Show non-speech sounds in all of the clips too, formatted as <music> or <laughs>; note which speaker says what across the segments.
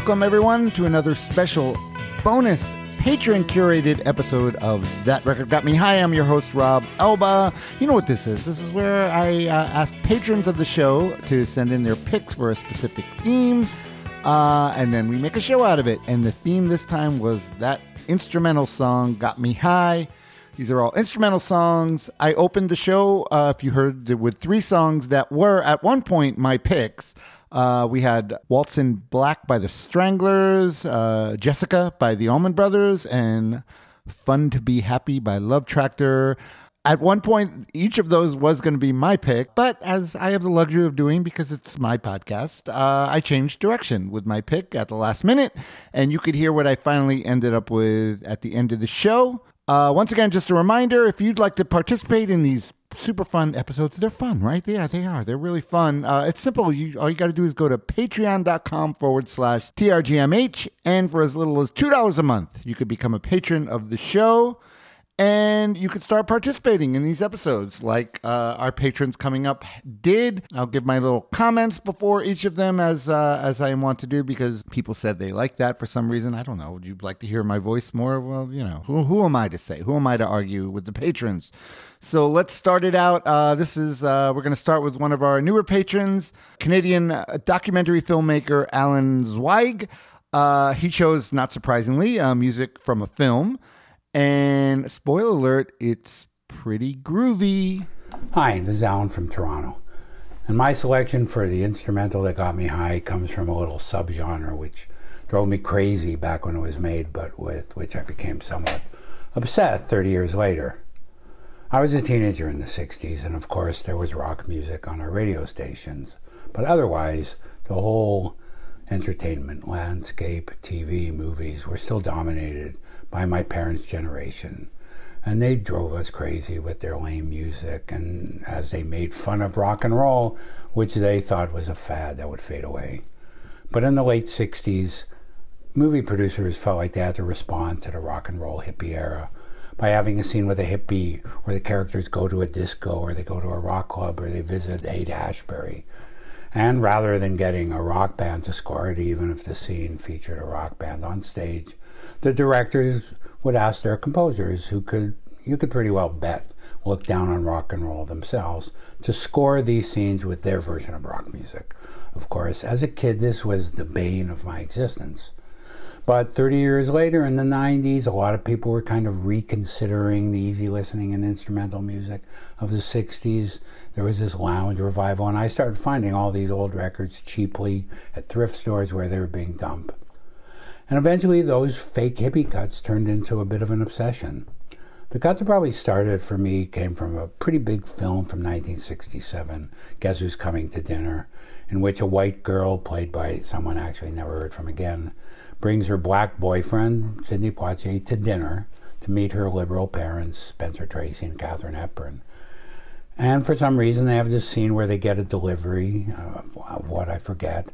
Speaker 1: welcome everyone to another special bonus patron curated episode of That Record Got Me. Hi, I'm your host, Rob Elba. You know what this is? This is where I uh, ask patrons of the show to send in their picks for a specific theme, uh, and then we make a show out of it. And the theme this time was that instrumental song, Got Me High. These are all instrumental songs. I opened the show, uh, if you heard, with three songs that were at one point my picks. Uh, we had Waltz in Black by the Stranglers, uh, Jessica by the Allman Brothers, and Fun to Be Happy by Love Tractor. At one point, each of those was going to be my pick, but as I have the luxury of doing because it's my podcast, uh, I changed direction with my pick at the last minute, and you could hear what I finally ended up with at the end of the show. Uh, once again, just a reminder if you'd like to participate in these super fun episodes, they're fun, right? Yeah, they are. They're really fun. Uh, it's simple. You, all you got to do is go to patreon.com forward slash TRGMH. And for as little as $2 a month, you could become a patron of the show and you can start participating in these episodes. Like uh, our patrons coming up did. I'll give my little comments before each of them as uh, as i want to do because people said they like that for some reason. I don't know. Would you like to hear my voice more? Well you know who, who am i to say? Who am i to argue with the patrons? So let's start it out. Uh, this is uh, we're going to start with one of our newer patrons, Canadian documentary filmmaker Alan Zweig. Uh, he chose, not surprisingly, uh, music from a film. And spoiler alert, it's pretty groovy.
Speaker 2: Hi, this is Alan from Toronto. And my selection for the instrumental that got me high comes from a little subgenre which drove me crazy back when it was made, but with which I became somewhat obsessed 30 years later. I was a teenager in the 60s, and of course, there was rock music on our radio stations. But otherwise, the whole entertainment landscape, TV, movies, were still dominated by my parents' generation. And they drove us crazy with their lame music, and as they made fun of rock and roll, which they thought was a fad that would fade away. But in the late 60s, movie producers felt like they had to respond to the rock and roll hippie era by having a scene with a hippie where the characters go to a disco or they go to a rock club or they visit Haight Ashbury. And rather than getting a rock band to score it, even if the scene featured a rock band on stage, the directors would ask their composers, who could you could pretty well bet look down on rock and roll themselves, to score these scenes with their version of rock music. Of course, as a kid, this was the bane of my existence. But 30 years later, in the 90s, a lot of people were kind of reconsidering the easy listening and instrumental music of the 60s. There was this lounge revival, and I started finding all these old records cheaply at thrift stores where they were being dumped. And eventually, those fake hippie cuts turned into a bit of an obsession. The cut that probably started for me came from a pretty big film from 1967, Guess Who's Coming to Dinner, in which a white girl, played by someone I actually never heard from again, brings her black boyfriend, Sidney Poitier, to dinner to meet her liberal parents, Spencer Tracy and Katharine Hepburn. And for some reason, they have this scene where they get a delivery uh, of what I forget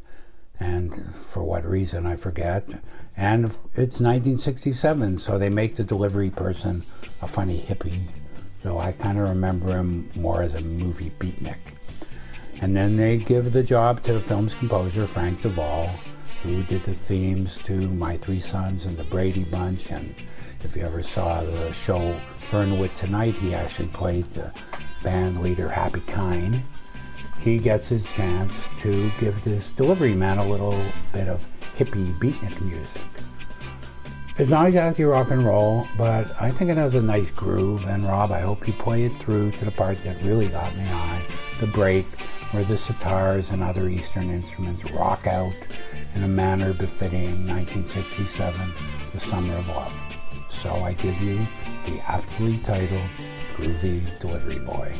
Speaker 2: and for what reason I forget. And it's 1967, so they make the delivery person a funny hippie. So I kind of remember him more as a movie beatnik. And then they give the job to the film's composer, Frank De Vol, who did the themes to My Three Sons and The Brady Bunch. And if you ever saw the show Fernwood Tonight, he actually played the band leader Happy Kyne he gets his chance to give this delivery man a little bit of hippie beatnik music. It's not exactly rock and roll, but I think it has a nice groove. And Rob, I hope you play it through to the part that really got me high, the break, where the sitars and other Eastern instruments rock out in a manner befitting 1967, the Summer of Love. So I give you the aptly titled Groovy Delivery Boy.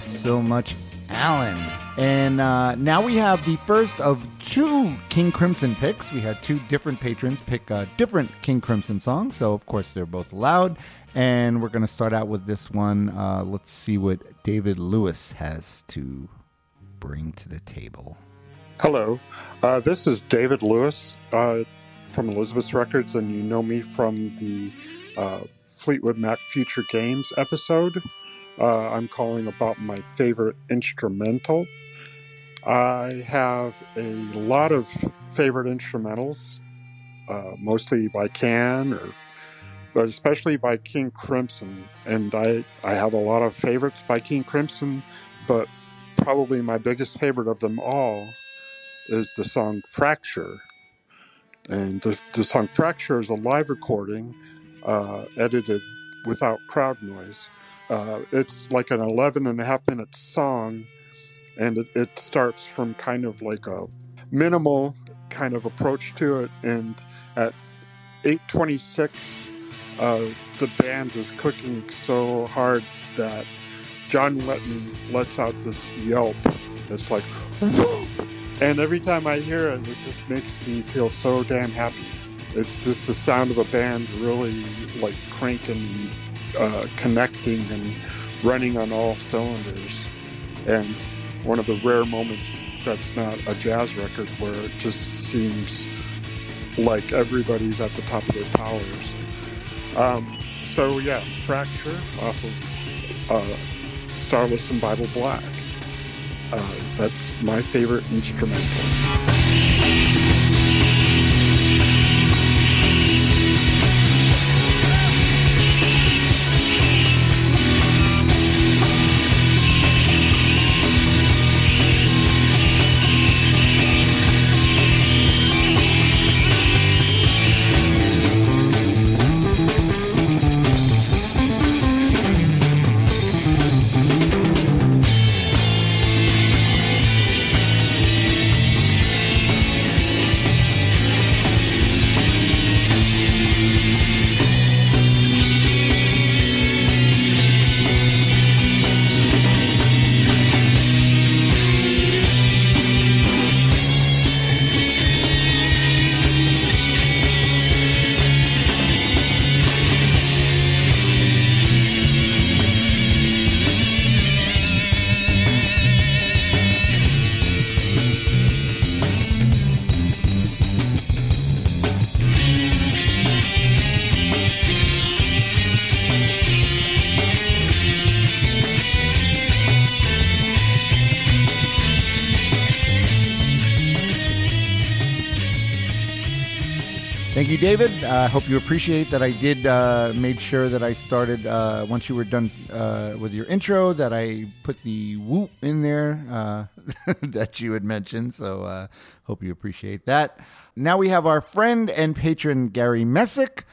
Speaker 1: So much, Alan. And uh, now we have the first of two King Crimson picks. We had two different patrons pick a different King Crimson song, so of course they're both allowed. And we're going to start out with this one. Uh, let's see what David Lewis has to bring to the table.
Speaker 3: Hello, uh, this is David Lewis uh, from Elizabeth Records, and you know me from the uh, Fleetwood Mac Future Games episode. Uh, I'm calling about my favorite instrumental. I have a lot of favorite instrumentals, uh, mostly by Can or but especially by King Crimson. And I, I have a lot of favorites by King Crimson, but probably my biggest favorite of them all is the song Fracture. And the, the song Fracture is a live recording uh, edited without crowd noise. Uh, it's like an 11 and a half minute song, and it, it starts from kind of like a minimal kind of approach to it. And at 826, uh, the band is cooking so hard that John Wetton lets out this yelp. It's like, <laughs> and every time I hear it, it just makes me feel so damn happy. It's just the sound of a band really like cranking, uh, connecting, and running on all cylinders. And one of the rare moments that's not a jazz record where it just seems like everybody's at the top of their powers. Um, so yeah, Fracture off of uh, Starless and Bible Black. Uh, that's my favorite instrumental.
Speaker 1: I hope you appreciate that I did uh, made sure that I started uh, once you were done uh, with your intro that I put the whoop in there uh, <laughs> that you had mentioned. So uh, hope you appreciate that. Now we have our friend and patron Gary Messick.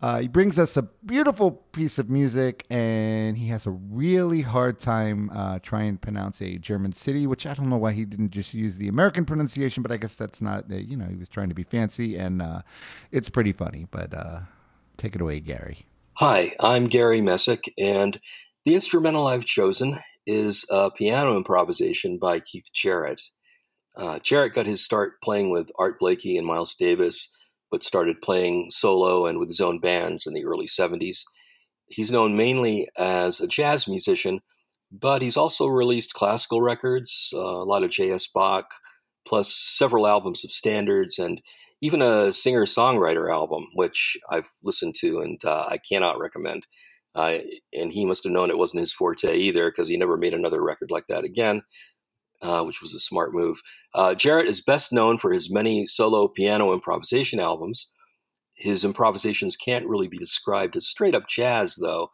Speaker 1: Uh, he brings us a beautiful piece of music, and he has a really hard time uh, trying to pronounce a German city, which I don't know why he didn't just use the American pronunciation, but I guess that's not, uh, you know, he was trying to be fancy, and uh, it's pretty funny. But uh, take it away, Gary.
Speaker 4: Hi, I'm Gary Messick, and the instrumental I've chosen is a piano improvisation by Keith Jarrett. Uh, Jarrett got his start playing with Art Blakey and Miles Davis but started playing solo and with his own bands in the early 70s. He's known mainly as a jazz musician, but he's also released classical records, uh, a lot of J.S. Bach, plus several albums of standards, and even a singer songwriter album, which I've listened to and uh, I cannot recommend. Uh, and he must have known it wasn't his forte either because he never made another record like that again uh, which was a smart move. Uh, Jarrett is best known for his many solo piano improvisation albums. His improvisations can't really be described as straight up jazz, though,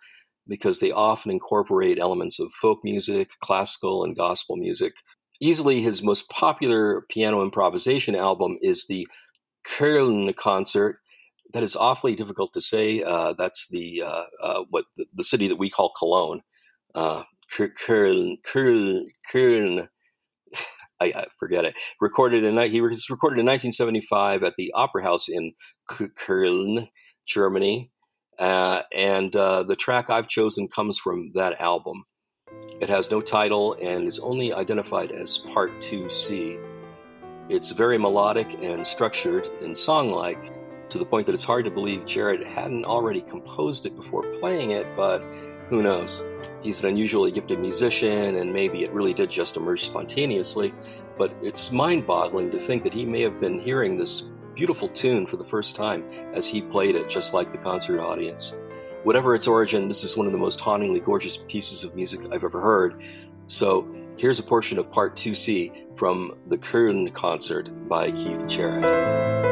Speaker 4: because they often incorporate elements of folk music, classical, and gospel music. Easily his most popular piano improvisation album is the Köln Concert. That is awfully difficult to say. Uh, that's the uh, uh, what the, the, city that we call Cologne. Köln, Köln, Köln I, I, forget it. Recorded in he was recorded in 1975 at the Opera House in Köln, Germany, uh, and uh, the track I've chosen comes from that album. It has no title and is only identified as Part 2C. It's very melodic and structured and song like, to the point that it's hard to believe Jarrett hadn't already composed it before playing it, but who knows? He's an unusually gifted musician, and maybe it really did just emerge spontaneously, but it's mind boggling to think that he may have been hearing this beautiful tune for the first time as he played it, just like the concert audience. Whatever its origin, this is one of the most hauntingly gorgeous pieces of music I've ever heard. So here's a portion of Part 2C from the Köln concert by Keith Jarrett.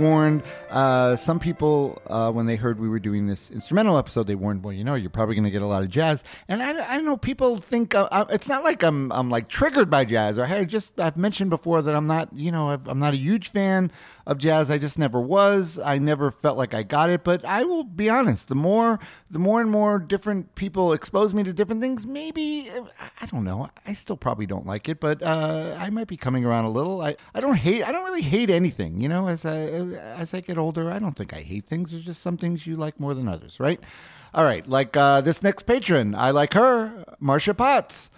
Speaker 1: Warned. Uh, some people, uh, when they heard we were doing this instrumental episode, they warned, "Well, you know, you're probably going to get a lot of jazz." And I, I know people think uh, uh, it's not like I'm, I'm like triggered by jazz. Or just I've mentioned before that I'm not, you know, I'm not a huge fan of jazz. I just never was. I never felt like I got it. But I will be honest. The more, the more and more different people expose me to different things, maybe I don't know. I still probably don't like it, but uh, I might be coming around a little. I, I don't hate. I don't really hate anything. You know, as I as I get older, I don't think I hate things. There's just some things you like more than others, right? All right, like uh, this next patron, I like her, Marcia Potts,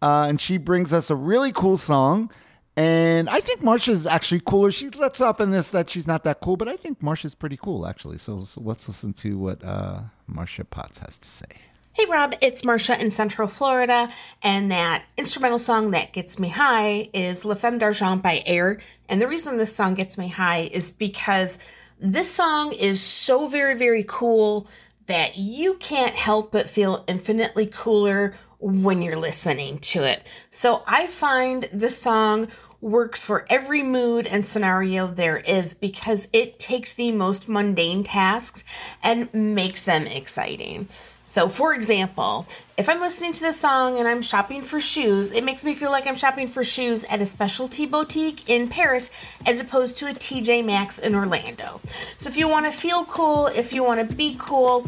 Speaker 1: uh, and she brings us a really cool song. And I think Marcia's actually cooler. She lets off in this that she's not that cool, but I think Marcia's pretty cool actually. So, so let's listen to what uh, Marcia Potts has to say.
Speaker 5: Hey Rob, it's Marsha in Central Florida, and that instrumental song that gets me high is La Femme d'Argent by Air. And the reason this song gets me high is because this song is so very, very cool that you can't help but feel infinitely cooler when you're listening to it. So I find this song works for every mood and scenario there is because it takes the most mundane tasks and makes them exciting. So, for example, if I'm listening to this song and I'm shopping for shoes, it makes me feel like I'm shopping for shoes at a specialty boutique in Paris as opposed to a TJ Maxx in Orlando. So, if you want to feel cool, if you want to be cool,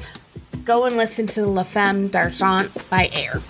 Speaker 5: go and listen to La Femme d'Argent by Air.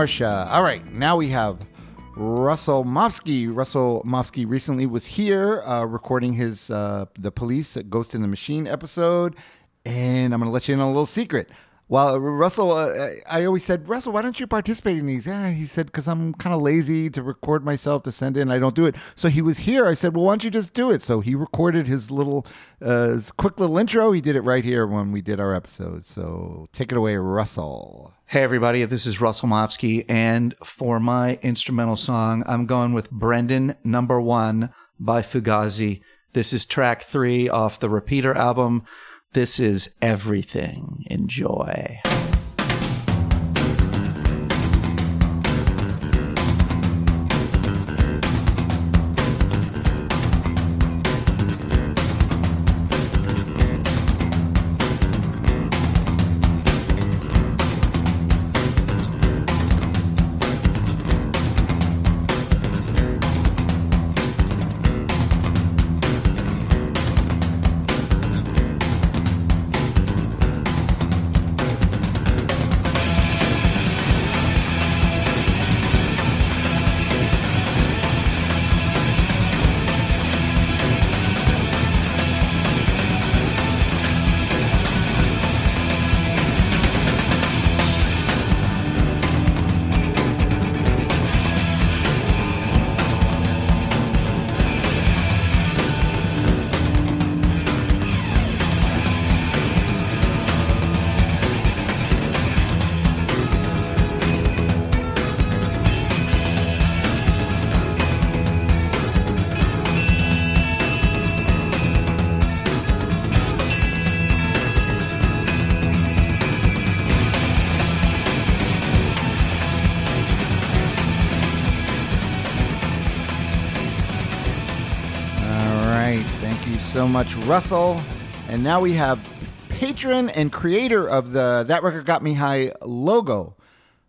Speaker 1: Marcia. All right, now we have Russell Mofsky. Russell Mofsky recently was here uh, recording his uh, The Police Ghost in the Machine episode. And I'm going to let you in on a little secret. Well, Russell, uh, I always said, Russell, why don't you participate in these? Yeah, he said, because I'm kind of lazy to record myself to send in. I don't do it. So he was here. I said, well, why don't you just do it? So he recorded his little, uh, his quick little intro. He did it right here when we did our episode. So take it away, Russell.
Speaker 6: Hey, everybody, this is Russell Mofsky. And for my instrumental song, I'm going with Brendan Number One by Fugazi. This is track three off the Repeater album. This is everything. Enjoy.
Speaker 1: Much, Russell. And now we have patron and creator of the That Record Got Me High logo,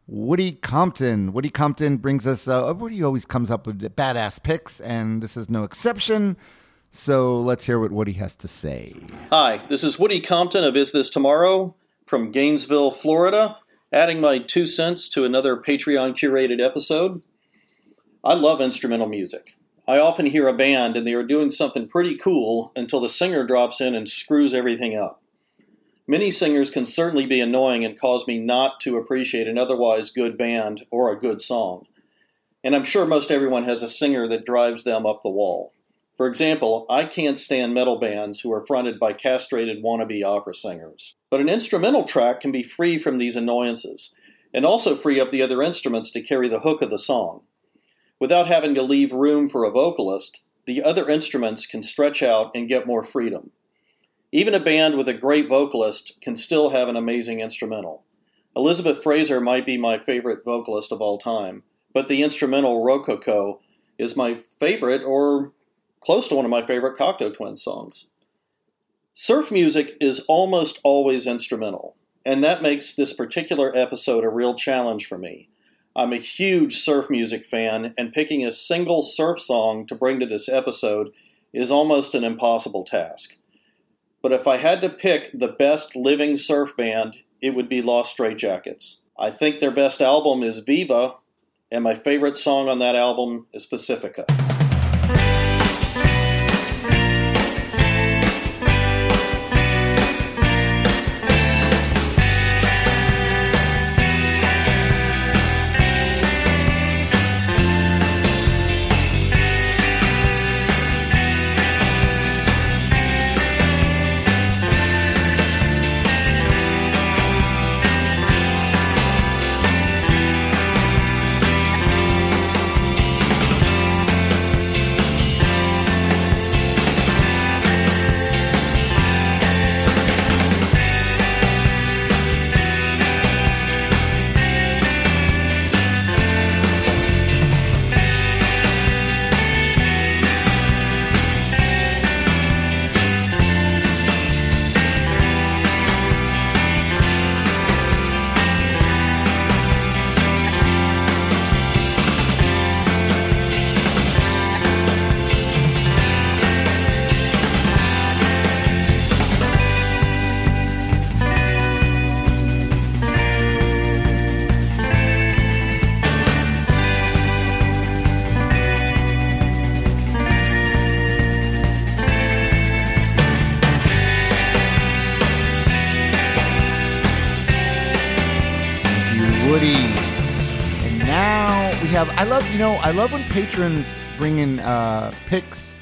Speaker 1: Woody Compton. Woody Compton brings us, uh, Woody always comes up with badass picks, and this is no exception. So let's hear what Woody has to say.
Speaker 7: Hi, this is Woody Compton of Is This Tomorrow from Gainesville, Florida, adding my two cents to another Patreon curated episode. I love instrumental music. I often hear a band and they are doing something pretty cool until the singer drops in and screws everything up. Many singers can certainly be annoying and cause me not to appreciate an otherwise good band or a good song. And I'm sure most everyone has a singer that drives them up the wall. For example, I can't stand metal bands who are fronted by castrated wannabe opera singers. But an instrumental track can be free from these annoyances, and also free up the other instruments to carry the hook of the song. Without having to leave room for a vocalist, the other instruments can stretch out and get more freedom. Even a band with a great vocalist can still have an amazing instrumental. Elizabeth Fraser might be my favorite vocalist of all time, but the instrumental Rococo is my favorite or close to one of my favorite Cocteau Twins songs. Surf music is almost always instrumental, and that makes this particular episode a real challenge for me. I'm a huge surf music fan, and picking a single surf song to bring to this episode is almost an impossible task. But if I had to pick the best living surf band, it would be Los Straitjackets. I think their best album is Viva, and my favorite song on that album is Pacifica.
Speaker 1: I love when patrons bring in uh, picks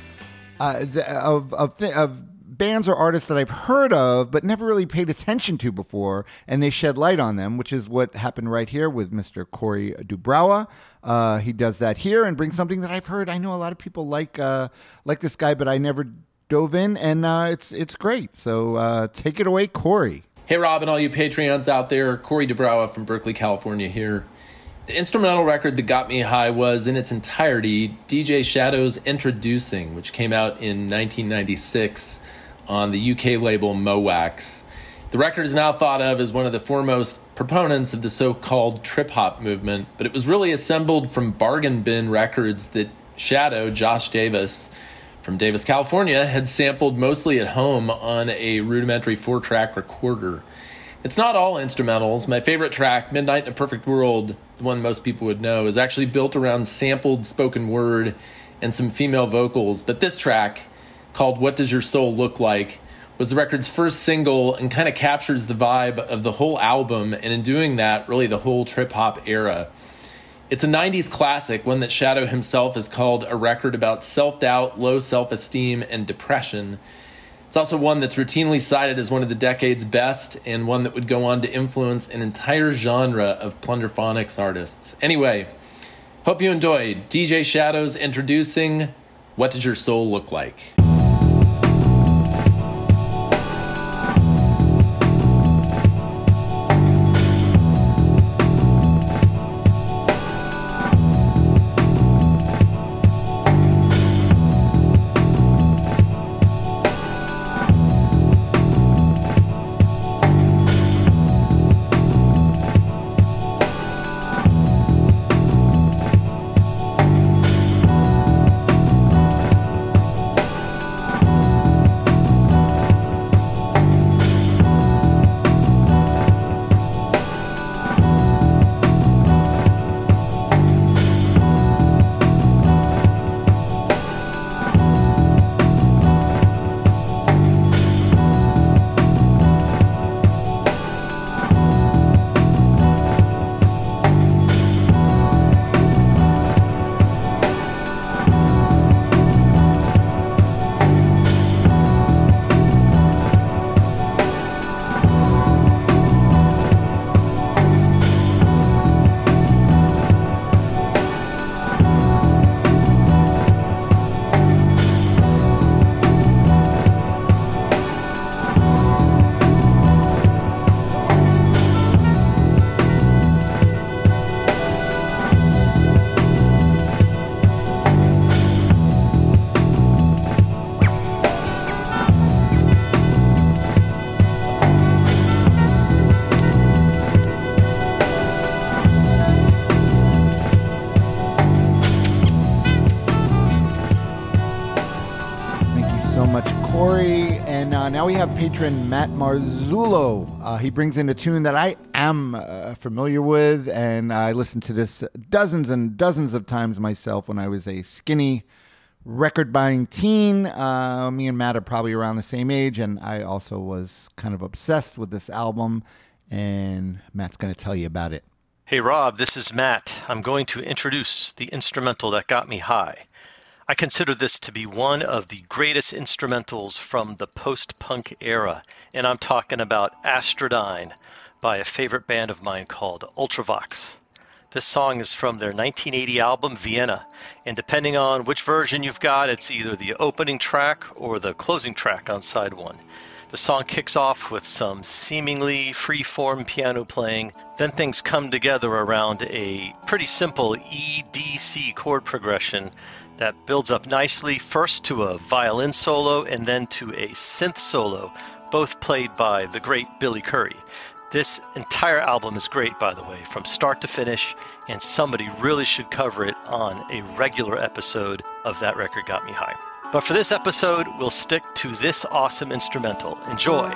Speaker 1: uh, of of, th- of bands or artists that I've heard of but never really paid attention to before, and they shed light on them, which is what happened right here with Mr. Corey Dubrawa. Uh, he does that here and brings something that I've heard. I know a lot of people like uh, like this guy, but I never dove in, and uh, it's it's great. So uh, take it away, Corey.
Speaker 8: Hey, Rob, and all you Patreons out there, Corey Dubrawa from Berkeley, California here. The instrumental record that got me high was, in its entirety, DJ Shadow's Endtroducing, which came out in 1996 on the UK label Mo' Wax. The record is now thought of as one of the foremost proponents of the so called trip hop movement, but it was really assembled from bargain bin records that Shadow, Josh Davis, from Davis, California, had sampled mostly at home on a rudimentary four track recorder. It's not all instrumentals. My favorite track, Midnight in a Perfect World, the one most people would know, is actually built around sampled spoken word and some female vocals. But this track, called What Does Your Soul Look Like, was the record's first single and kind of captures the vibe of the whole album, and in doing that, really the whole trip hop era. It's a 90s classic, one that Shadow himself has called a record about self doubt, low self esteem, and depression. It's also one that's routinely cited as one of the decade's best and one that would go on to influence an entire genre of plunderphonics artists. Anyway, hope you enjoyed DJ Shadows Endtroducing What Did Your Soul Look Like?
Speaker 1: Patron Matt Marzullo. Uh, he brings in a tune that I am uh, familiar with, and I listened to this dozens and dozens of times myself when I was a skinny record buying teen. Uh, me and Matt are probably around the same age, and I also was kind of obsessed with this album, and Matt's going to tell you about it.
Speaker 9: Hey, Rob, this is Matt. I'm going to introduce the instrumental that got me high. I consider this to be one of the greatest instrumentals from the post punk era, and I'm talking about Astrodyne by a favorite band of mine called Ultravox. This song is from their 1980 album Vienna, and depending on which version you've got, it's either the opening track or the closing track on side one. The song kicks off with some seemingly free-form piano playing, then things come together around a pretty simple EDC chord progression that builds up nicely first to a violin solo and then to a synth solo, both played by the great Billy Currie. This entire album is great, by the way, from start to finish, and somebody really should cover it on a regular episode of That Record Got Me High. But for this episode, we'll stick to this awesome instrumental. Enjoy!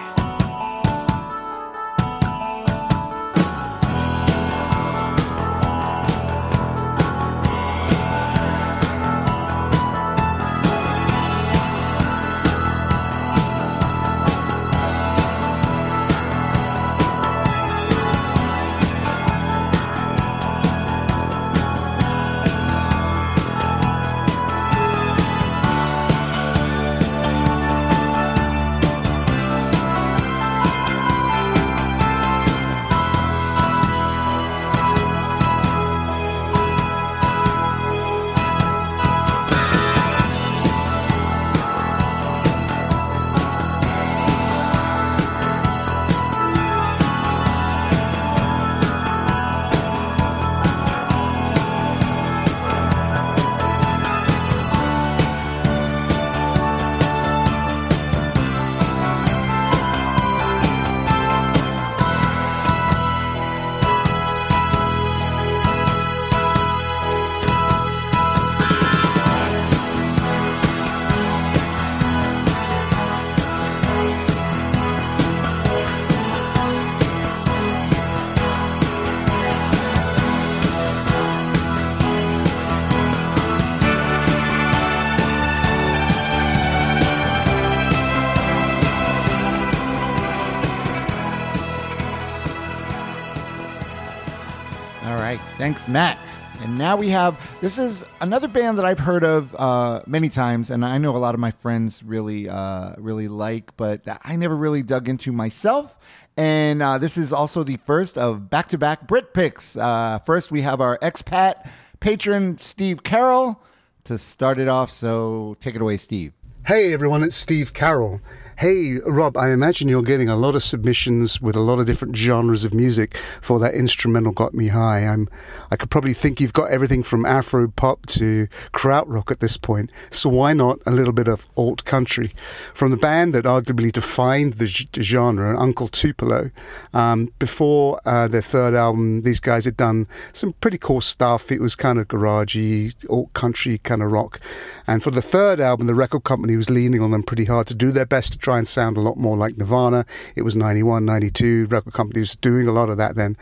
Speaker 1: Matt. And now we have this is another band that I've heard of uh, many times, and I know a lot of my friends really, uh, really like, but I never really dug into myself. And uh, this is also the first of back to back Brit picks. Uh, first, we have our expat patron, Steve Carroll, to start it off. So take it away, Steve.
Speaker 10: Hey everyone, it's Steve Carroll. Hey Rob, I imagine you're getting a lot of submissions with a lot of different genres of music for that instrumental got me high. I'm I could probably think you've got everything from Afro pop to krautrock at this point. So why not a little bit of alt country from the band that arguably defined the, the genre, Uncle Tupelo. Um, before uh, their third album, these guys had done some pretty cool stuff. It was kind of garagey, alt country kind of rock. And for the third album, the record company was leaning on them pretty hard to do their best to try and sound a lot more like Nirvana. It was 91, 92. Record companies doing a lot of that then.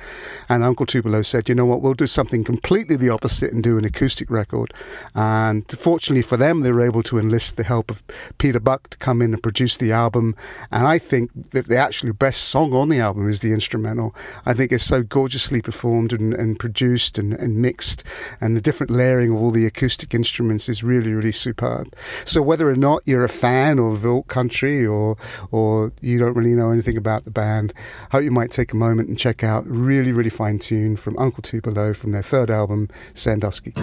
Speaker 10: And Uncle Tupelo said, you know what, we'll do something completely the opposite and do an acoustic record. And fortunately for them, they were able to enlist the help of Peter Buck to come in and produce the album. And I think that the actually best song on the album is the instrumental. I think it's so gorgeously performed and, and produced and, and mixed. And the different layering of all the acoustic instruments is really, really superb. So whether or not you're a fan of alt country or or you don't really know anything about the band, I hope you might take a moment and check out really, really fine tune from Uncle Tupelo from their third album, Sandusky.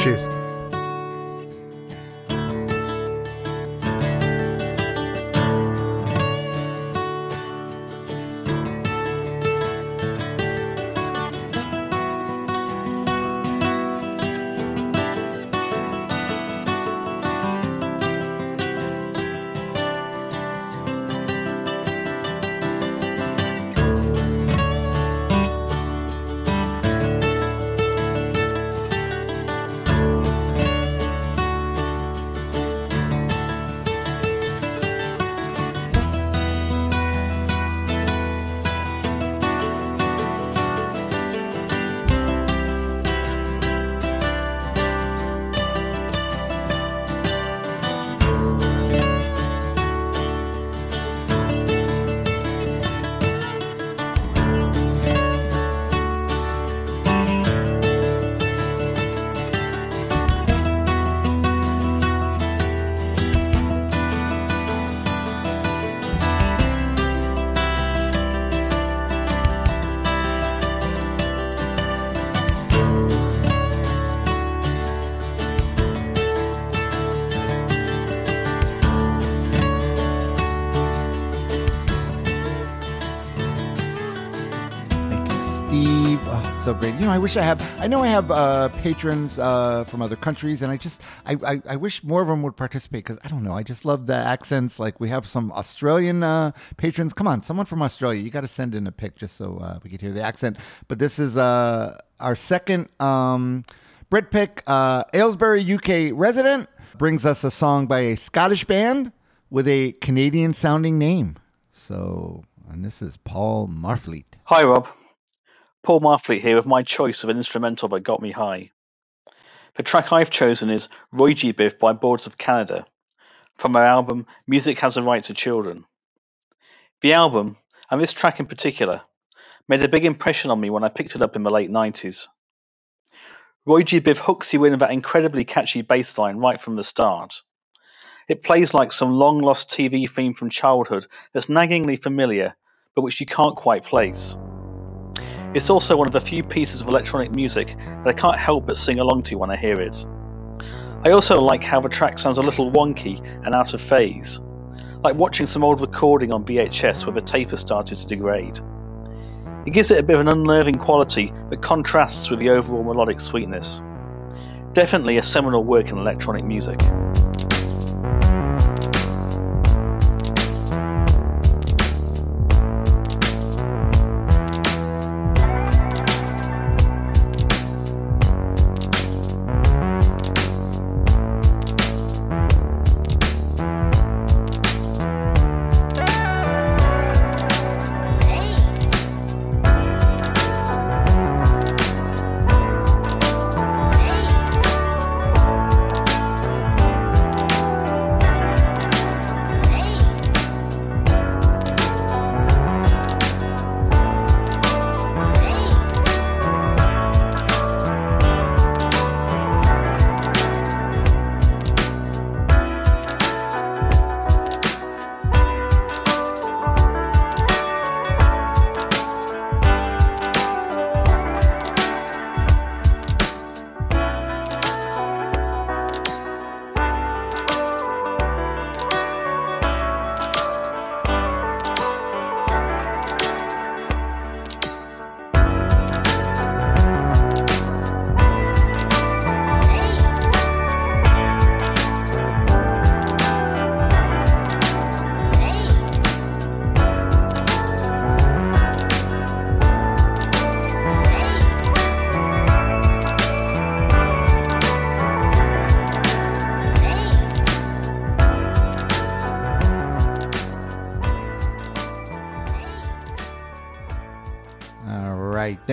Speaker 10: Cheers.
Speaker 1: Great. You know, I wish I have. I know I have uh, patrons uh, from other countries, and I just, I, I, I wish more of them would participate because I don't know. I just love the accents. Like we have some Australian uh, patrons. Come on, someone from Australia, you got to send in a pic just so uh, we could hear the accent. But this is uh, our second um, Brit pick. Uh, Aylesbury, UK resident, brings us a song by a Scottish band with a Canadian sounding name. So, and this is Paul Marfleet.
Speaker 11: Hi, Rob. Paul Marfleet here with my choice of an instrumental that got me high. The track I've chosen is Roy G. Biv by Boards of Canada from our album Music Has a Right to Children. The album, and this track in particular, made a big impression on me when I picked it up in the late 90s. Roy G. Biv hooks you in with that incredibly catchy bass line right from the start. It plays like some long lost TV theme from childhood that's naggingly familiar, but which you can't quite place. It's also one of the few pieces of electronic music that I can't help but sing along to when I hear it. I also like how the track sounds a little wonky and out of phase, like watching some old recording on VHS where the tape has started to degrade. It gives it a bit of an unnerving quality that contrasts with the overall melodic sweetness. Definitely a seminal work in electronic music.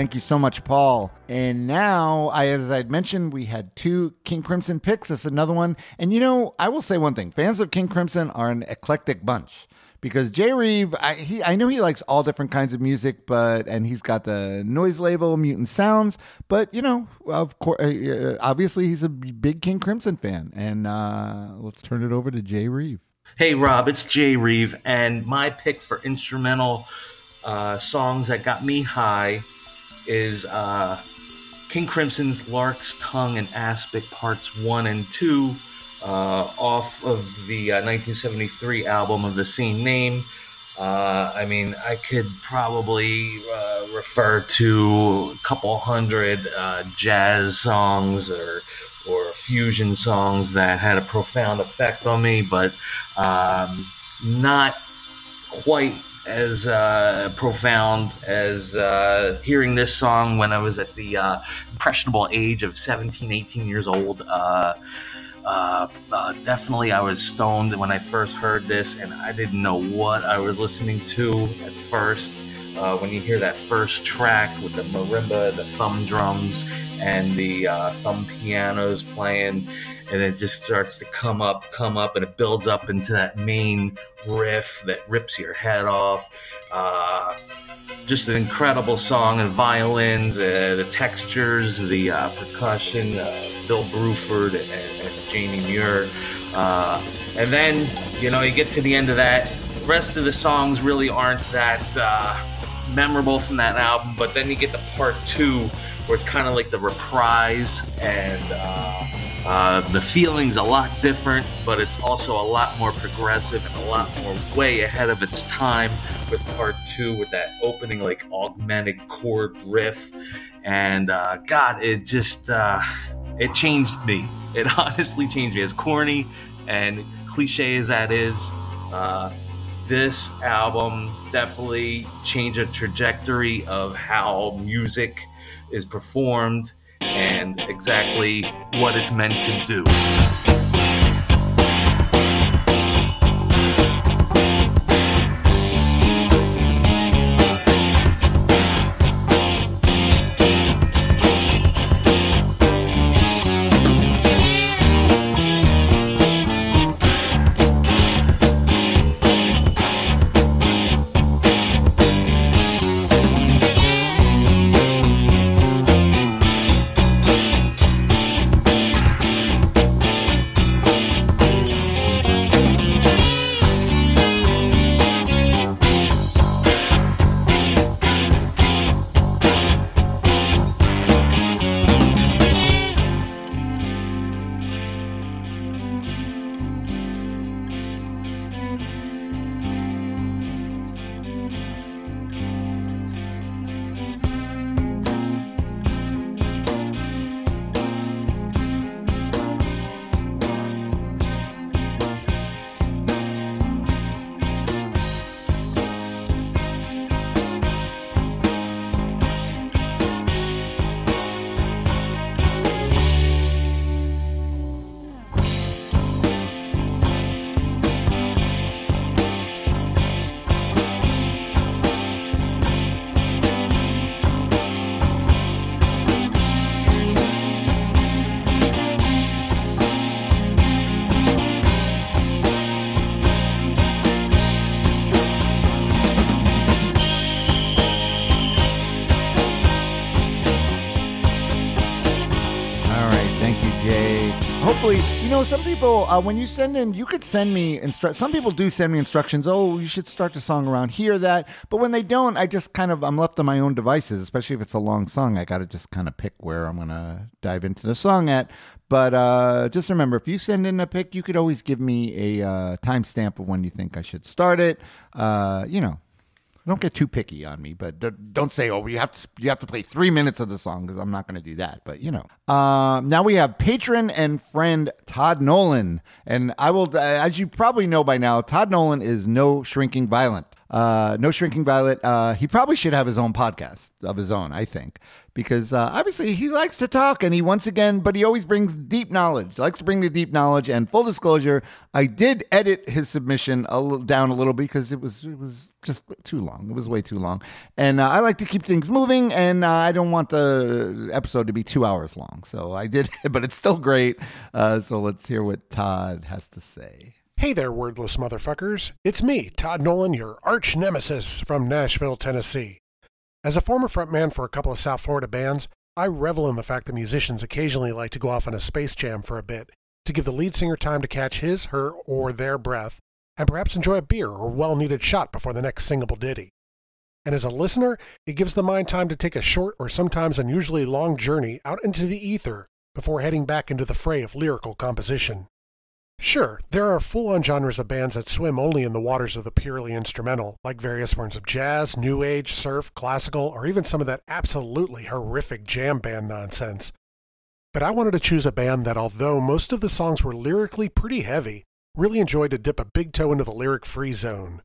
Speaker 1: Thank you so much, Paul. And now, I, as I'd mentioned, we had two King Crimson picks. That's another one. And you know, I will say one thing: fans of King Crimson are an eclectic bunch. Because Jay Reeve, I, he, I know he likes all different kinds of music, but and he's got the noise label Mutant Sounds. But you know, of course, uh, obviously, he's a big King Crimson fan. And uh, let's turn it over to Jay Reeve.
Speaker 12: Hey, Rob, it's Jay Reeve, and my pick for instrumental uh, songs that got me high is uh, King Crimson's Larks' Tongues in Aspic Parts 1 and 2 uh, off of the uh, 1973 album of the same name. Uh, I mean, I could probably uh, refer to a couple hundred uh, jazz songs or or fusion songs that had a profound effect on me, but um, not quite as uh, profound as uh, hearing this song when I was at the uh, impressionable age of 17, 18 years old. Uh, uh, uh, definitely, I was stoned when I first heard this, and I didn't know what I was listening to at first. when you hear that first track with the marimba, the thumb drums, and the thumb pianos playing, and it just starts to come up, come up, and it builds up into that main riff that rips your head off. Uh, just an incredible song, and violins, uh, the textures, the uh, percussion, uh, Bill Bruford and, and Jamie Muir. Uh, and then, you know, you get to the end of that. The rest of the songs really aren't that uh, memorable from that album, but then you get the part two, where it's kind of like the reprise and uh, the feeling's a lot different, but it's also a lot more progressive and a lot more way ahead of its time with part two with that opening like augmented chord riff. And uh, God, it just uh, it changed me. It <laughs> honestly changed me. As corny and cliche as that is, uh, this album definitely changed the trajectory of how music is performed and exactly what it's meant to do.
Speaker 1: Know, some people uh, when you send in, you could send me Some people do send me instructions. Oh, you should start the song around here. That, but when they don't, I just kind of I'm left on my own devices. Especially if it's a long song, I got to just kind of pick where I'm gonna dive into the song at. But uh, just remember, if you send in a pick, you could always give me a uh, timestamp of when you think I should start it. Uh, you know, don't get too picky on me, but don't say, "Oh, you have to you have to play three minutes of the song," because I'm not going to do that. But you know, uh, now we have patron and friend Todd Nolan, and I will, uh, as you probably know by now, Todd Nolan is no shrinking violent. Uh, no Shrinking Violet. Uh, he probably should have his own podcast of his own, I think, because uh, obviously he likes to talk and he once again, but he always brings deep knowledge. Likes to bring the deep knowledge. And full disclosure, I did edit his submission a little, down a little because it was it was just too long. It was way too long, and uh, I like to keep things moving, and uh, I don't want the episode to be two hours long. So I did, <laughs> but it's still great. Uh, so let's hear what Todd has to say.
Speaker 13: Hey there, wordless motherfuckers. It's me, Todd Nolan, your arch nemesis from Nashville, Tennessee. As a former frontman for a couple of South Florida bands, I revel in the fact that musicians occasionally like to go off on a space jam for a bit to give the lead singer time to catch his, her, or their breath and perhaps enjoy a beer or well needed shot before the next singable ditty. And as a listener, it gives the mind time to take a short or sometimes unusually long journey out into the ether before heading back into the fray of lyrical composition. Sure, there are full on genres of bands that swim only in the waters of the purely instrumental, like various forms of jazz, new age, surf, classical, or even some of that absolutely horrific jam band nonsense. But I wanted to choose a band that, although most of the songs were lyrically pretty heavy, really enjoyed to dip a big toe into the lyric free zone.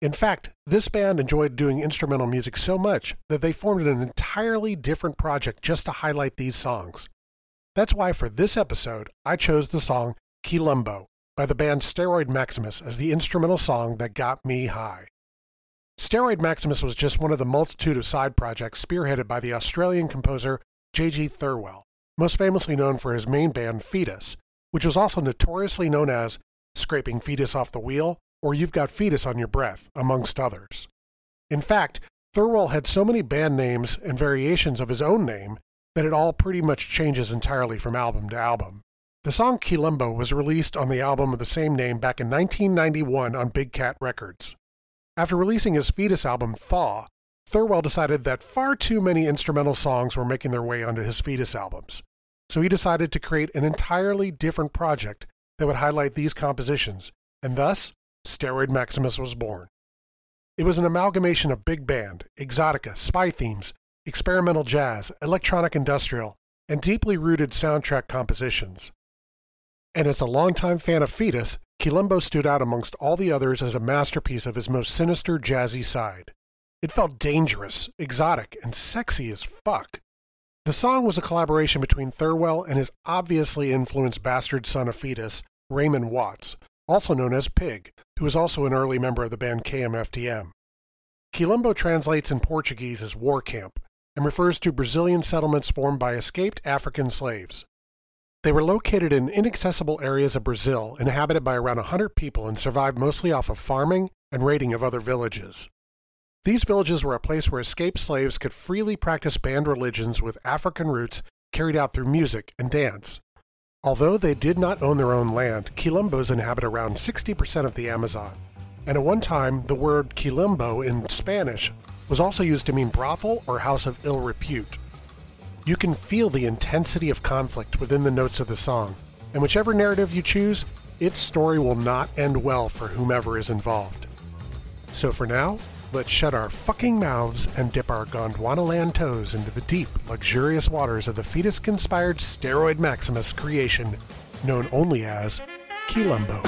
Speaker 13: In fact, this band enjoyed doing instrumental music so much that they formed an entirely different project just to highlight these songs. That's why for this episode, I chose the song Quilombo by the band Steroid Maximus as the instrumental song that got me high. Steroid Maximus was just one of the multitude of side projects spearheaded by the Australian composer J.G. Thirlwell, most famously known for his main band Foetus, which was also notoriously known as Scraping Foetus Off the Wheel or You've Got Foetus on Your Breath, amongst others. In fact, Thirlwell had so many band names and variations of his own name that it all pretty much changes entirely from album to album. The song Quilombo was released on the album of the same name back in 1991 on Big Cat Records. After releasing his Foetus album Thaw, Thirlwell decided that far too many instrumental songs were making their way onto his Foetus albums. So he decided to create an entirely different project that would highlight these compositions, and thus, Steroid Maximus was born. It was an amalgamation of big band, exotica, spy themes, experimental jazz, electronic industrial, and deeply rooted soundtrack compositions and as a longtime fan of Foetus, Quilombo stood out amongst all the others as a masterpiece of his most sinister jazzy side. It felt dangerous, exotic, and sexy as fuck. The song was a collaboration between Thirlwell and his obviously influenced bastard son of Foetus, Raymond Watts, also known as Pig, who was also an early member of the band KMFDM. Quilombo translates in Portuguese as war camp and refers to Brazilian settlements formed by escaped African slaves. They were located in inaccessible areas of Brazil, inhabited by around 100 people, and survived mostly off of farming and raiding of other villages. These villages were a place where escaped slaves could freely practice banned religions with African roots carried out through music and dance. Although they did not own their own land, Quilombos inhabit around 60% of the Amazon. And at one time, the word Quilombo in Spanish was also used to mean brothel or house of ill repute. You can feel the intensity of conflict within the notes of the song, and whichever narrative you choose, its story will not end well for whomever is involved. So for now, let's shut our fucking mouths and dip our Gondwanaland toes into the deep, luxurious waters of the Foetus conspired steroid Maximus creation, known only as Quilombo.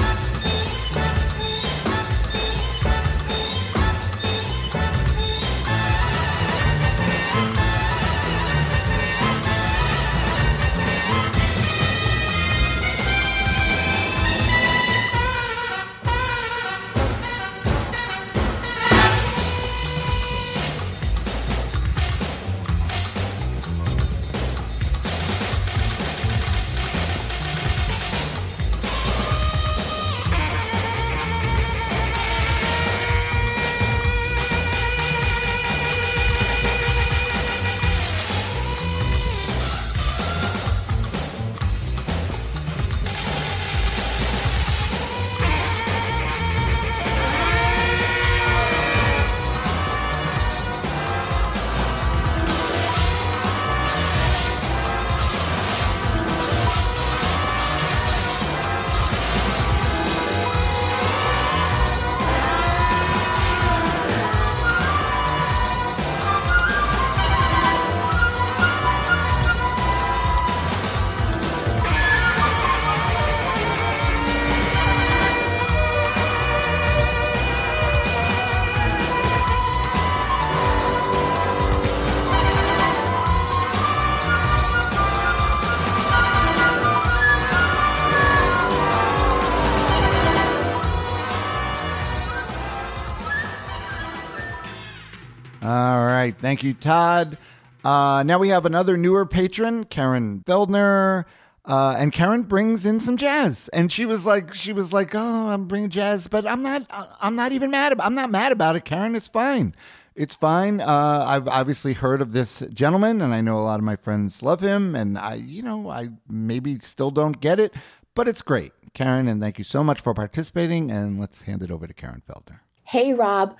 Speaker 1: Thank you, Todd. Uh, now we have another newer patron, Karen Feldner. Uh, and Karen brings in some jazz, and she was like, she was like, "Oh, I'm bringing jazz, but I'm not, I'm not even mad. About, I'm not mad about it, Karen. It's fine, it's fine. Uh, I've obviously heard of this gentleman, and I know a lot of my friends love him, and I, you know, I maybe still don't get it, but it's great, Karen. And thank you so much for participating. And let's hand it over to Karen Feldner.
Speaker 14: Hey, Rob.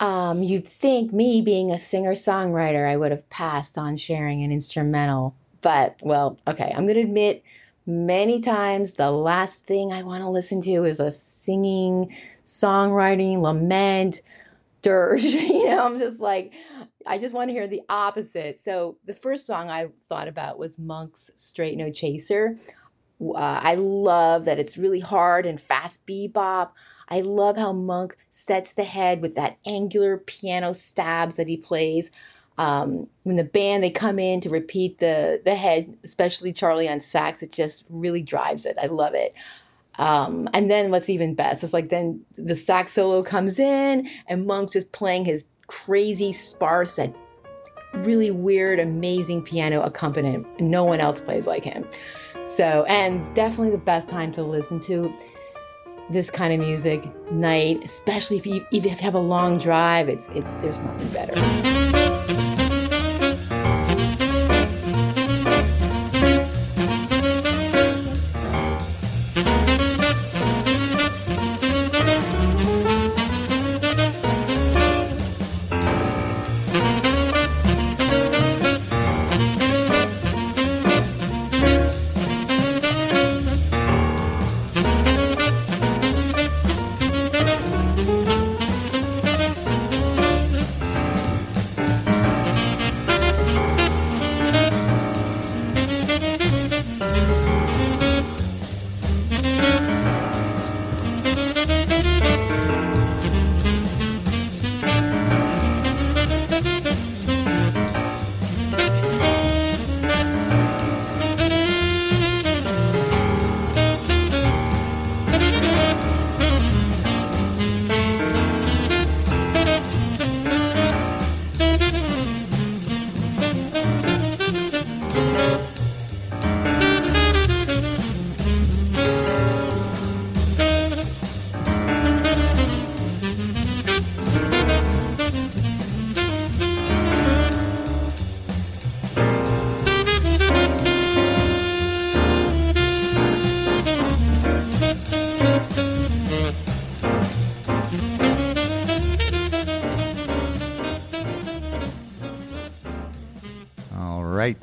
Speaker 14: Um, you'd think me being a singer songwriter, I would have passed on sharing an instrumental but, well, okay, I'm going to admit many times the last thing I want to listen to is a singing, songwriting, lament, dirge. <laughs> you know, I'm just like, I just want to hear the opposite. So the first song I thought about was Monk's Straight No Chaser. Uh, I love that it's really hard and fast bebop. I love how Monk sets the head with that angular piano stabs that he plays um, when the band they come in to repeat the the head, especially Charlie on sax, it just really drives it. I love it. Um, and then what's even best is like then the sax solo comes in and Monk's just playing his crazy sparse that really weird, amazing piano accompaniment. No one else plays like him. So, and definitely the best time to listen to this kind of music night, especially if you if you have a long drive. It's it's there's nothing better.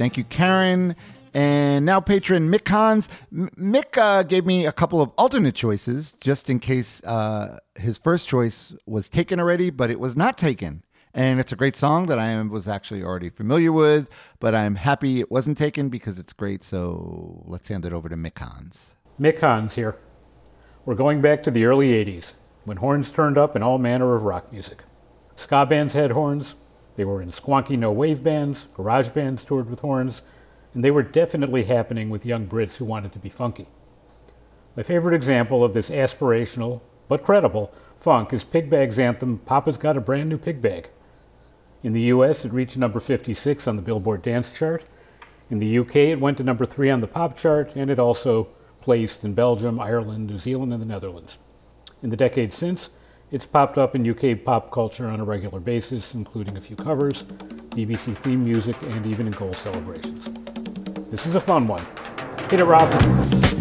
Speaker 1: Thank you, Karen. And now, patron Mick Hans. M- Mick uh, gave me a couple of alternate choices just in case uh, his first choice was taken already, but it was not taken. And it's a great song that I was actually already familiar with, but I'm happy it wasn't taken because it's great. So let's hand it over to Mick Hans.
Speaker 15: Mick Hans here. We're going back to the early 80s when horns turned up in all manner of rock music. Ska bands had horns, they were in squonky no wave bands, garage bands toured with horns, and they were definitely happening with young Brits who wanted to be funky. My favorite example of this aspirational, but credible, funk is Pigbag's anthem, Papa's Got a Brand New Pig Bag. In the US, it reached number 56 on the Billboard Dance Chart. In the UK, it went to number 3 on the pop chart, and it also placed in Belgium, Ireland, New Zealand, and the Netherlands. In the decades since, it's popped up in UK pop culture on a regular basis, including a few covers, BBC theme music, and even in goal celebrations. This is a fun one. Hit it, Rob.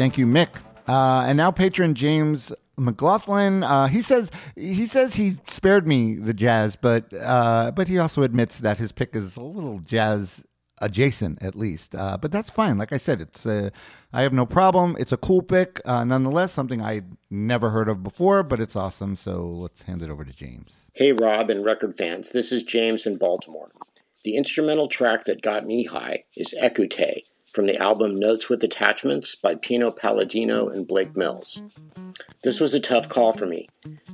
Speaker 1: Thank you, Mick. Uh, and now patron James McLaughlin. Uh, he says he says he spared me the jazz, but uh, but he also admits that his pick is a little jazz adjacent, at least. Uh, but that's fine. Like I said, it's uh, I have no problem. It's a cool pick, uh, nonetheless. Something I never heard of before, but it's awesome. So let's hand it over to James.
Speaker 16: Hey, Rob and record fans. This is James in Baltimore. The instrumental track that got me high is Ekute from the album Notes with Attachments by Pino Palladino and Blake Mills. This was a tough call for me.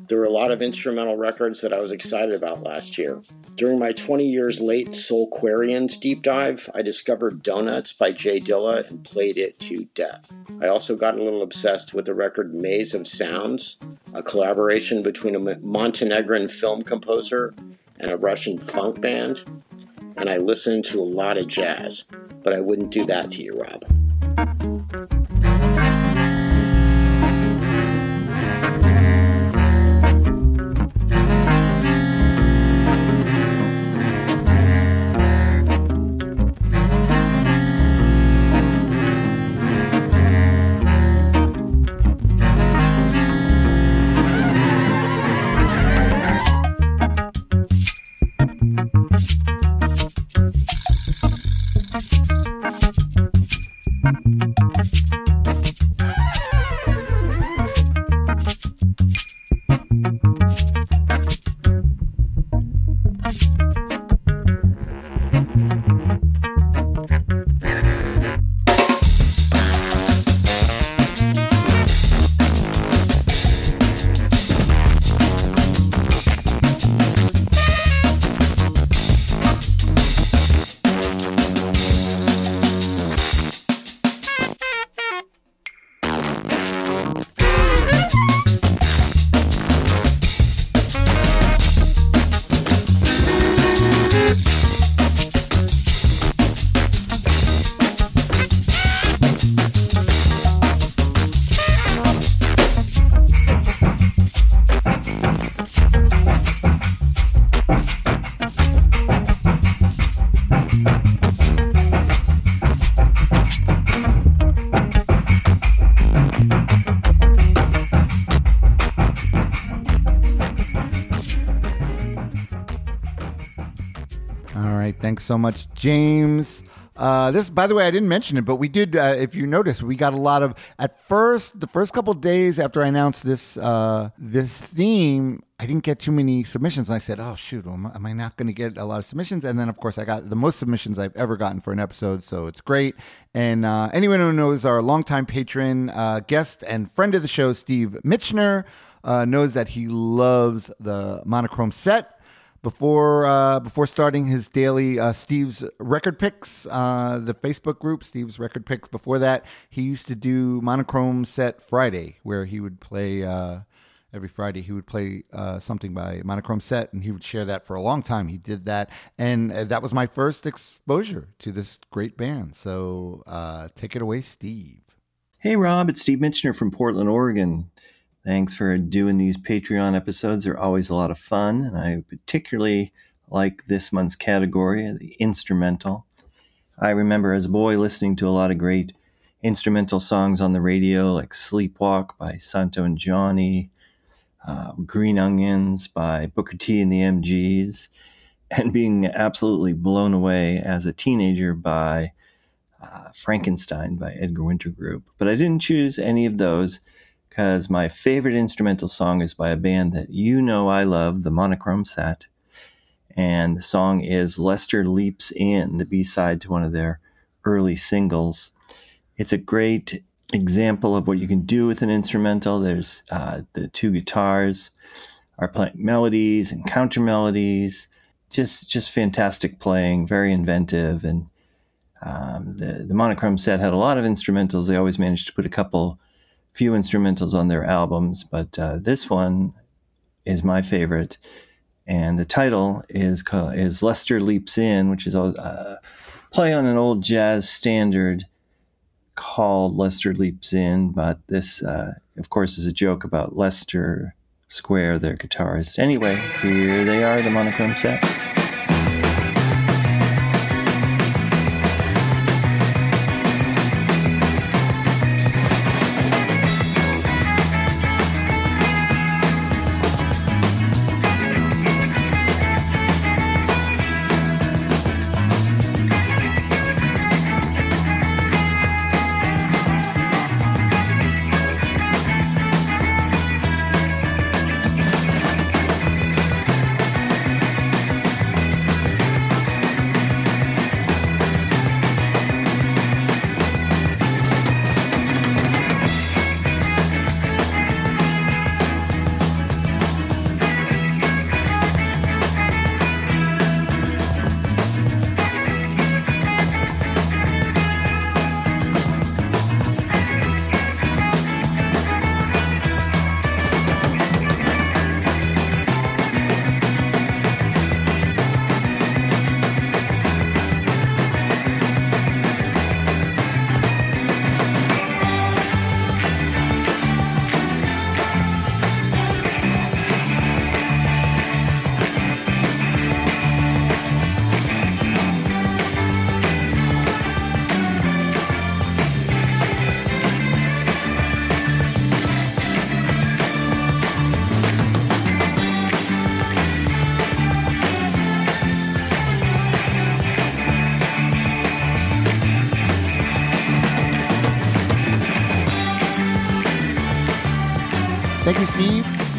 Speaker 16: There were a lot of instrumental records that I was excited about last year. During my 20 years late Soulquarians deep dive, I discovered Donuts by J Dilla and played it to death. I also got a little obsessed with the record Maze of Sounds, a collaboration between a Montenegrin film composer and a Russian funk band. And I listened to a lot of jazz but I wouldn't do that to you, Rob.
Speaker 1: So much, James. Uh, this, by the way, I didn't mention it, but we did. Uh, if you notice, we got a lot of. At first, the first couple days after I announced this uh, this theme, I didn't get too many submissions. And I said, "Oh shoot, am I not going to get a lot of submissions?" And then, of course, I got the most submissions I've ever gotten for an episode, so it's great. And uh, anyone who knows our longtime patron, uh, guest, and friend of the show, Steve Mitchner, uh, knows that he loves the monochrome set before uh, before starting his daily uh, Steve's record picks, uh, the Facebook group Steve's record picks. Before that, he used to do monochrome set Friday, where he would play uh, every Friday. He would play uh, something by monochrome set, and he would share that for a long time. He did that, and uh, that was my first exposure to this great band. So take it away, Steve.
Speaker 17: Hey, Rob, it's Steve Mitchner from Portland, Oregon. Thanks for doing these Patreon episodes. They're always a lot of fun, and I particularly like this month's category, the instrumental. I remember as a boy listening to a lot of great instrumental songs on the radio, like Sleepwalk by Santo and Johnny, uh, Green Onions by Booker T and the MGs, and being absolutely blown away as a teenager by uh, Frankenstein by Edgar Winter Group. But I didn't choose any of those because my favorite instrumental song is by a band that you know I love, the Monochrome Set. And the song is Lester Leaps In, the B side to one of their early singles. It's a great example of what you can do with an instrumental. There's uh, the two guitars are playing melodies and counter melodies. Just, just fantastic playing, very inventive. And um, the, the Monochrome set had a lot of instrumentals. They always managed to put a couple few instrumentals on their albums, but uh, this one is my favorite. And the title is is Lester Leaps In, which is a play on an old jazz standard called Lester Leaps In. But this, uh, of course, is a joke about Lester Square, their guitarist. Anyway, here they are, the monochrome set.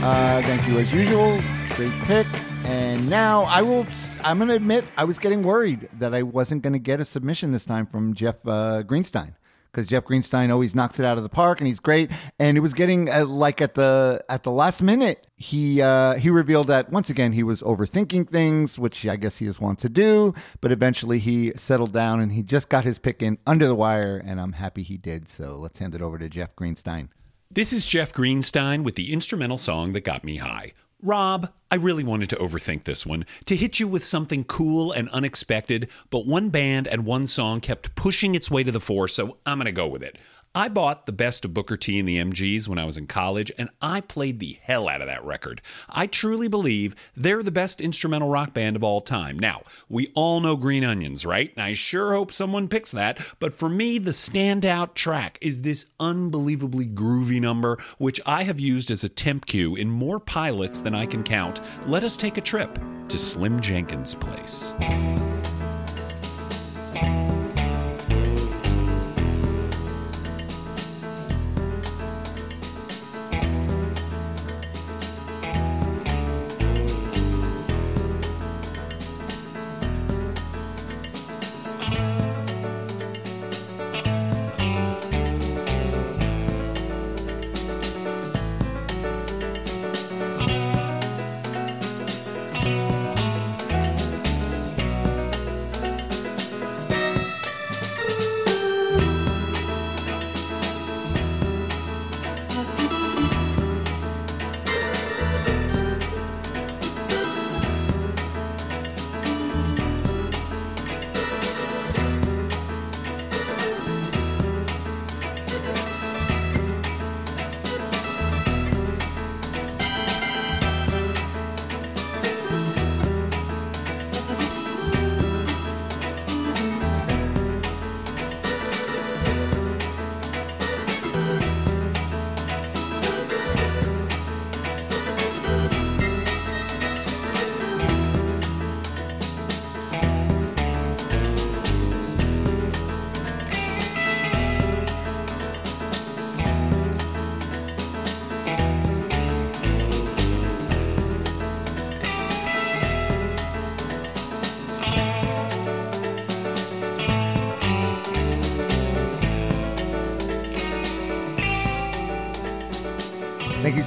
Speaker 1: Uh, thank you as usual. Great pick. And now I will. I'm going to admit I was getting worried that I wasn't going to get a submission this time from Jeff uh, Greenstein because Jeff Greenstein always knocks it out of the park and he's great. And it was getting uh, like at the at the last minute he uh, he revealed that once again he was overthinking things, which I guess he just wants to do. But eventually he settled down and he just got his pick in under the wire, and I'm happy he did. So let's hand it over to Jeff Greenstein.
Speaker 18: This is Jeff Greenstein with the instrumental song that got me high. Rob, I really wanted to overthink this one, to hit you with something cool and unexpected, but one band and one song kept pushing its way to the fore, so I'm going to go with it. I bought the best of Booker T and the MGs when I was in college, and I played the hell out of that record. I truly believe they're the best instrumental rock band of all time. Now, we all know Green Onions, right? I sure hope someone picks that, but for me, the standout track is this unbelievably groovy number, which I have used as a temp cue in more pilots than I can count. Let us take a trip to Slim Jenkins' place.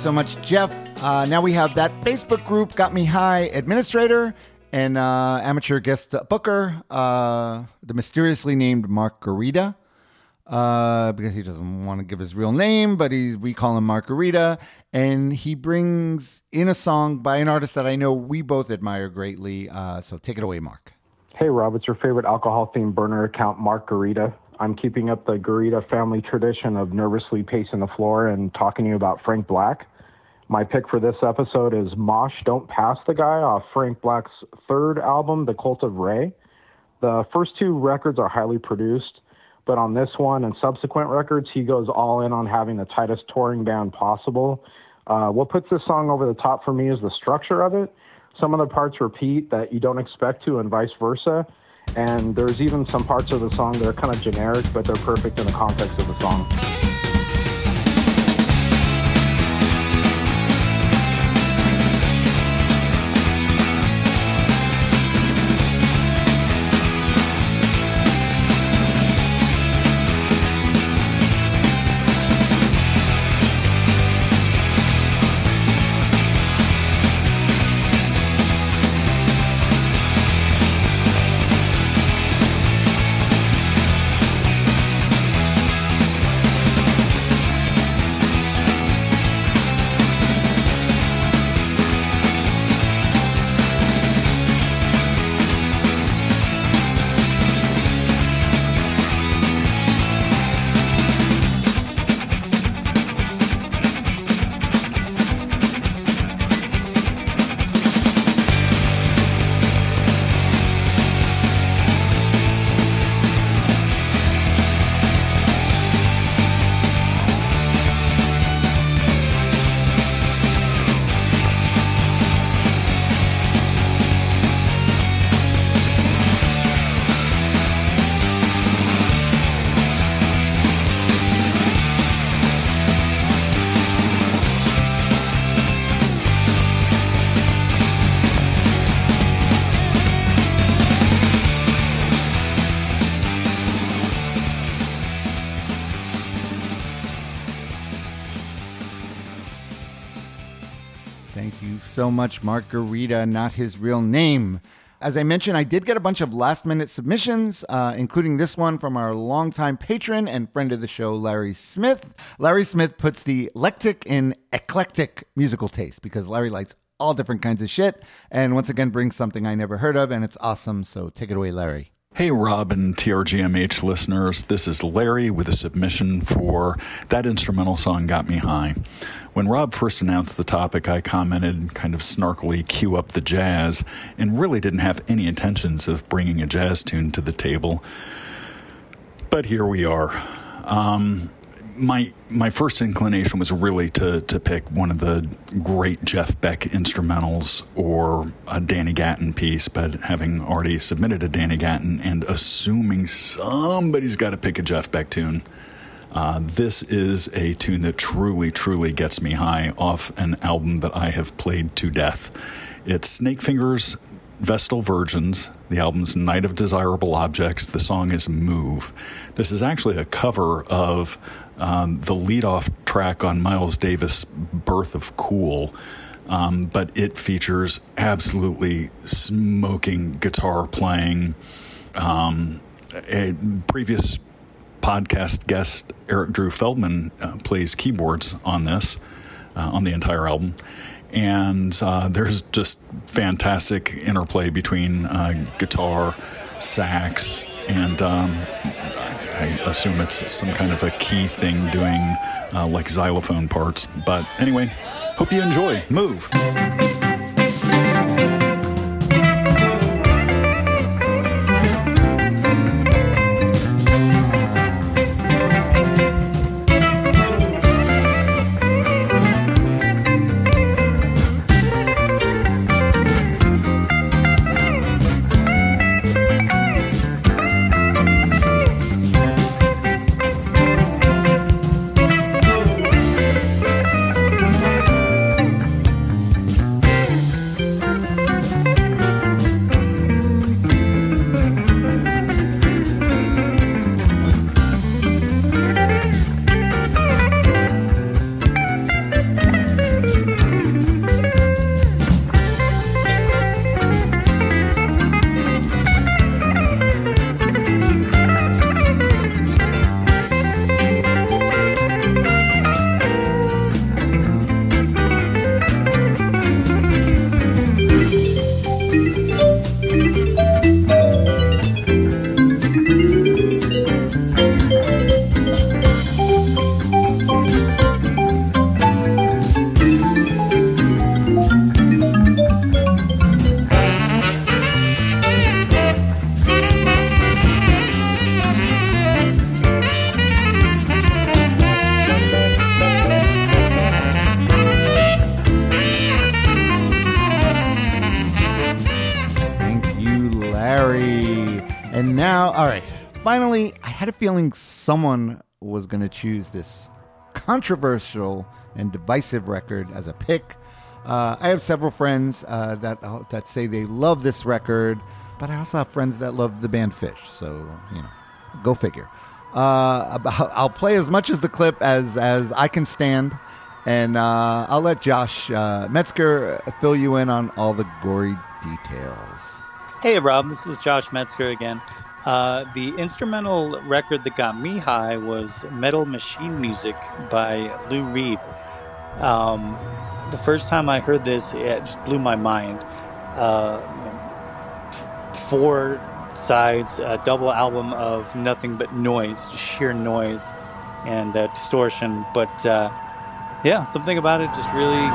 Speaker 1: So much, Jeff. Uh, now we have that Facebook group, Got Me High Administrator and uh, amateur guest booker, uh, the mysteriously named Margarita, uh, because he doesn't want to give his real name, but we call him Margarita. And he brings in a song by an artist that I know we both admire greatly. Uh, so take it away, Mark.
Speaker 19: Hey, Rob, it's your favorite alcohol themed burner account, Mark Garita. I'm keeping up the Garita family tradition of nervously pacing the floor and talking to you about Frank Black. My pick for this episode is Mosh Don't Pass the Guy off Frank Black's third album, The Cult of Ray. The first two records are highly produced, but on this one and subsequent records, he goes all in on having the tightest touring band possible. Uh, what puts this song over the top for me is the structure of it. Some of the parts repeat that you don't expect to, and vice versa. And there's even some parts of the song that are kind of generic, but they're perfect in the context of the song.
Speaker 1: Much, Margarita, not his real name. As I mentioned, I did get a bunch of last minute submissions, uh, including this one from our longtime patron and friend of the show, Larry Smith. Larry Smith puts the eclectic in eclectic musical taste because Larry likes all different kinds of shit and once again brings something I never heard of, and it's awesome. So take it away, Larry.
Speaker 20: Hey, Rob and TRGMH listeners. This is Larry with a submission for That Instrumental Song Got Me High. When Rob first announced the topic, I commented, kind of snarkily, cue up the jazz, and really didn't have any intentions of bringing a jazz tune to the table. But here we are. Um, my my first inclination was really to to pick one of the great Jeff Beck instrumentals or a Danny Gatton piece, but having already submitted a Danny Gatton and assuming somebody's got to pick a Jeff Beck tune, uh, this is a tune that truly, truly gets me high off an album that I have played to death. It's Snakefinger's Vestal Virgins. The album's Night of Desirable Objects. The song is Move. This is actually a cover of um, the lead-off track on Miles Davis' Birth of Cool. Um, but it features absolutely smoking guitar playing. Um, a previous podcast guest Eric Drew Feldman uh, plays keyboards on this, uh, on the entire album. And uh, there's just fantastic interplay between uh, guitar, sax, and um, I assume it's some kind of a key thing doing uh, like xylophone parts. But anyway, hope you enjoy. Move.
Speaker 1: Feeling someone was going to choose this controversial and divisive record as a pick. Uh, I have several friends uh, that uh, that say they love this record, but I also have friends that love the band Phish. So you know, go figure. Uh, <laughs> I'll play as much as the clip as as I can stand, and uh, I'll let Josh uh, Metzger fill you in on all the gory details.
Speaker 21: Hey, Rob, this is Josh Metzger again. Uh, the instrumental record that got me high was Metal Machine Music by Lou Reed. Um, the first time I heard this, it just blew my mind. Uh, four sides, a double album of nothing but noise, sheer noise and uh, distortion. But uh, yeah, something about it just really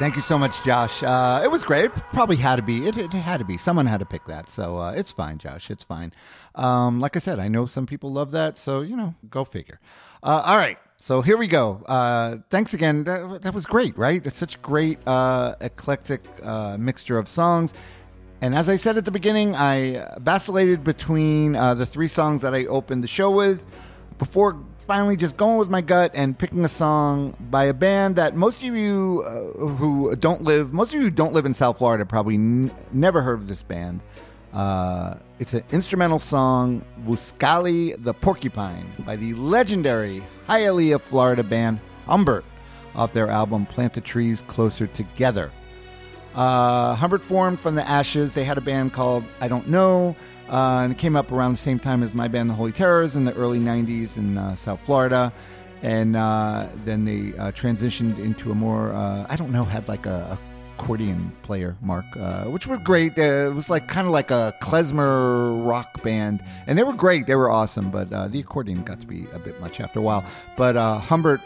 Speaker 1: thank you so much, Josh. Uh, it was great. It probably had to be. It, it had to be. Someone had to pick that, so uh, it's fine, Josh. It's fine. Um, like I said, I know some people love that, so you know, go figure. Uh, all right, so here we go. Uh, thanks again. That, that was great, right? It's such great, uh, eclectic uh, mixture of songs. And as I said at the beginning, I vacillated between uh, the three songs that I opened the show with before finally just going with my gut and picking a song by a band that most of you uh, who don't live, most of you who don't live in South Florida probably n- never heard of this band. Uh, it's an instrumental song, Wuskali the Porcupine, by the legendary Hialeah, Florida band Humbert, off their album Plant the Trees Closer Together. Uh, Humbert formed from the ashes. They had a band called I Don't Know, uh, and it came up around the same time as my band, The Holy Terrors, in the early 90s in uh, South Florida. And uh, then they uh, transitioned into a more, uh, I don't know, had like a, accordion player, Mark, uh, which were great. it was like kind of like a klezmer rock band. And they were great. They were awesome. But the accordion got to be a bit much after a while. But Humbert,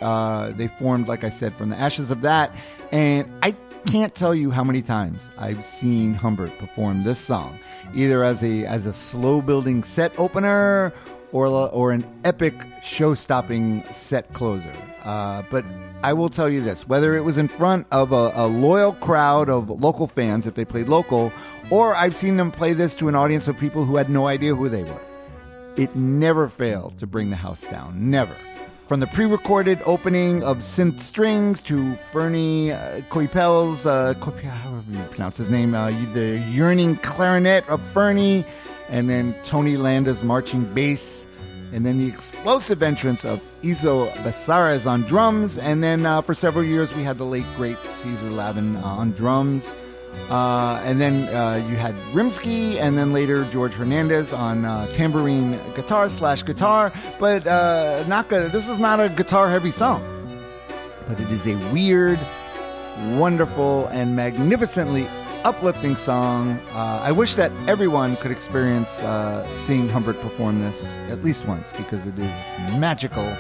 Speaker 1: they formed, like I said, from the ashes of that. And I can't tell you how many times I've seen Humbert perform this song either as a as a slow building set opener or or an epic show stopping set closer. Uh, but I will tell you this: whether it was in front of a, a loyal crowd of local fans, if they played local, or I've seen them play this to an audience of people who had no idea who they were, it never failed to bring the house down. Never. From the pre recorded opening of Synth Strings to Fernie uh, Coipel's, uh, however you pronounce his name, uh, the yearning clarinet of Fernie, and then Tony Landa's marching bass, and then the explosive entrance of Izo Besares on drums, and then uh, for several years we had the late great Caesar Lavin on drums. Uh, and then uh, you had Rimsky, and then later George Hernandez on uh, tambourine guitar slash guitar. But uh, not a, this is not a guitar heavy song, but it is a weird, wonderful, and magnificently uplifting song. Uh, I wish that everyone could experience uh, seeing Humbert perform this at least once because it is magical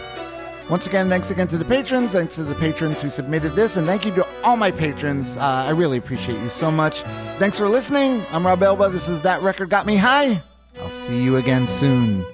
Speaker 1: once again, thanks again to the patrons. Thanks to the patrons who submitted this. And thank you to all my patrons. Uh, I really appreciate you so much. Thanks for listening. I'm Rob Elba. This is That Record Got Me High. I'll see you again soon.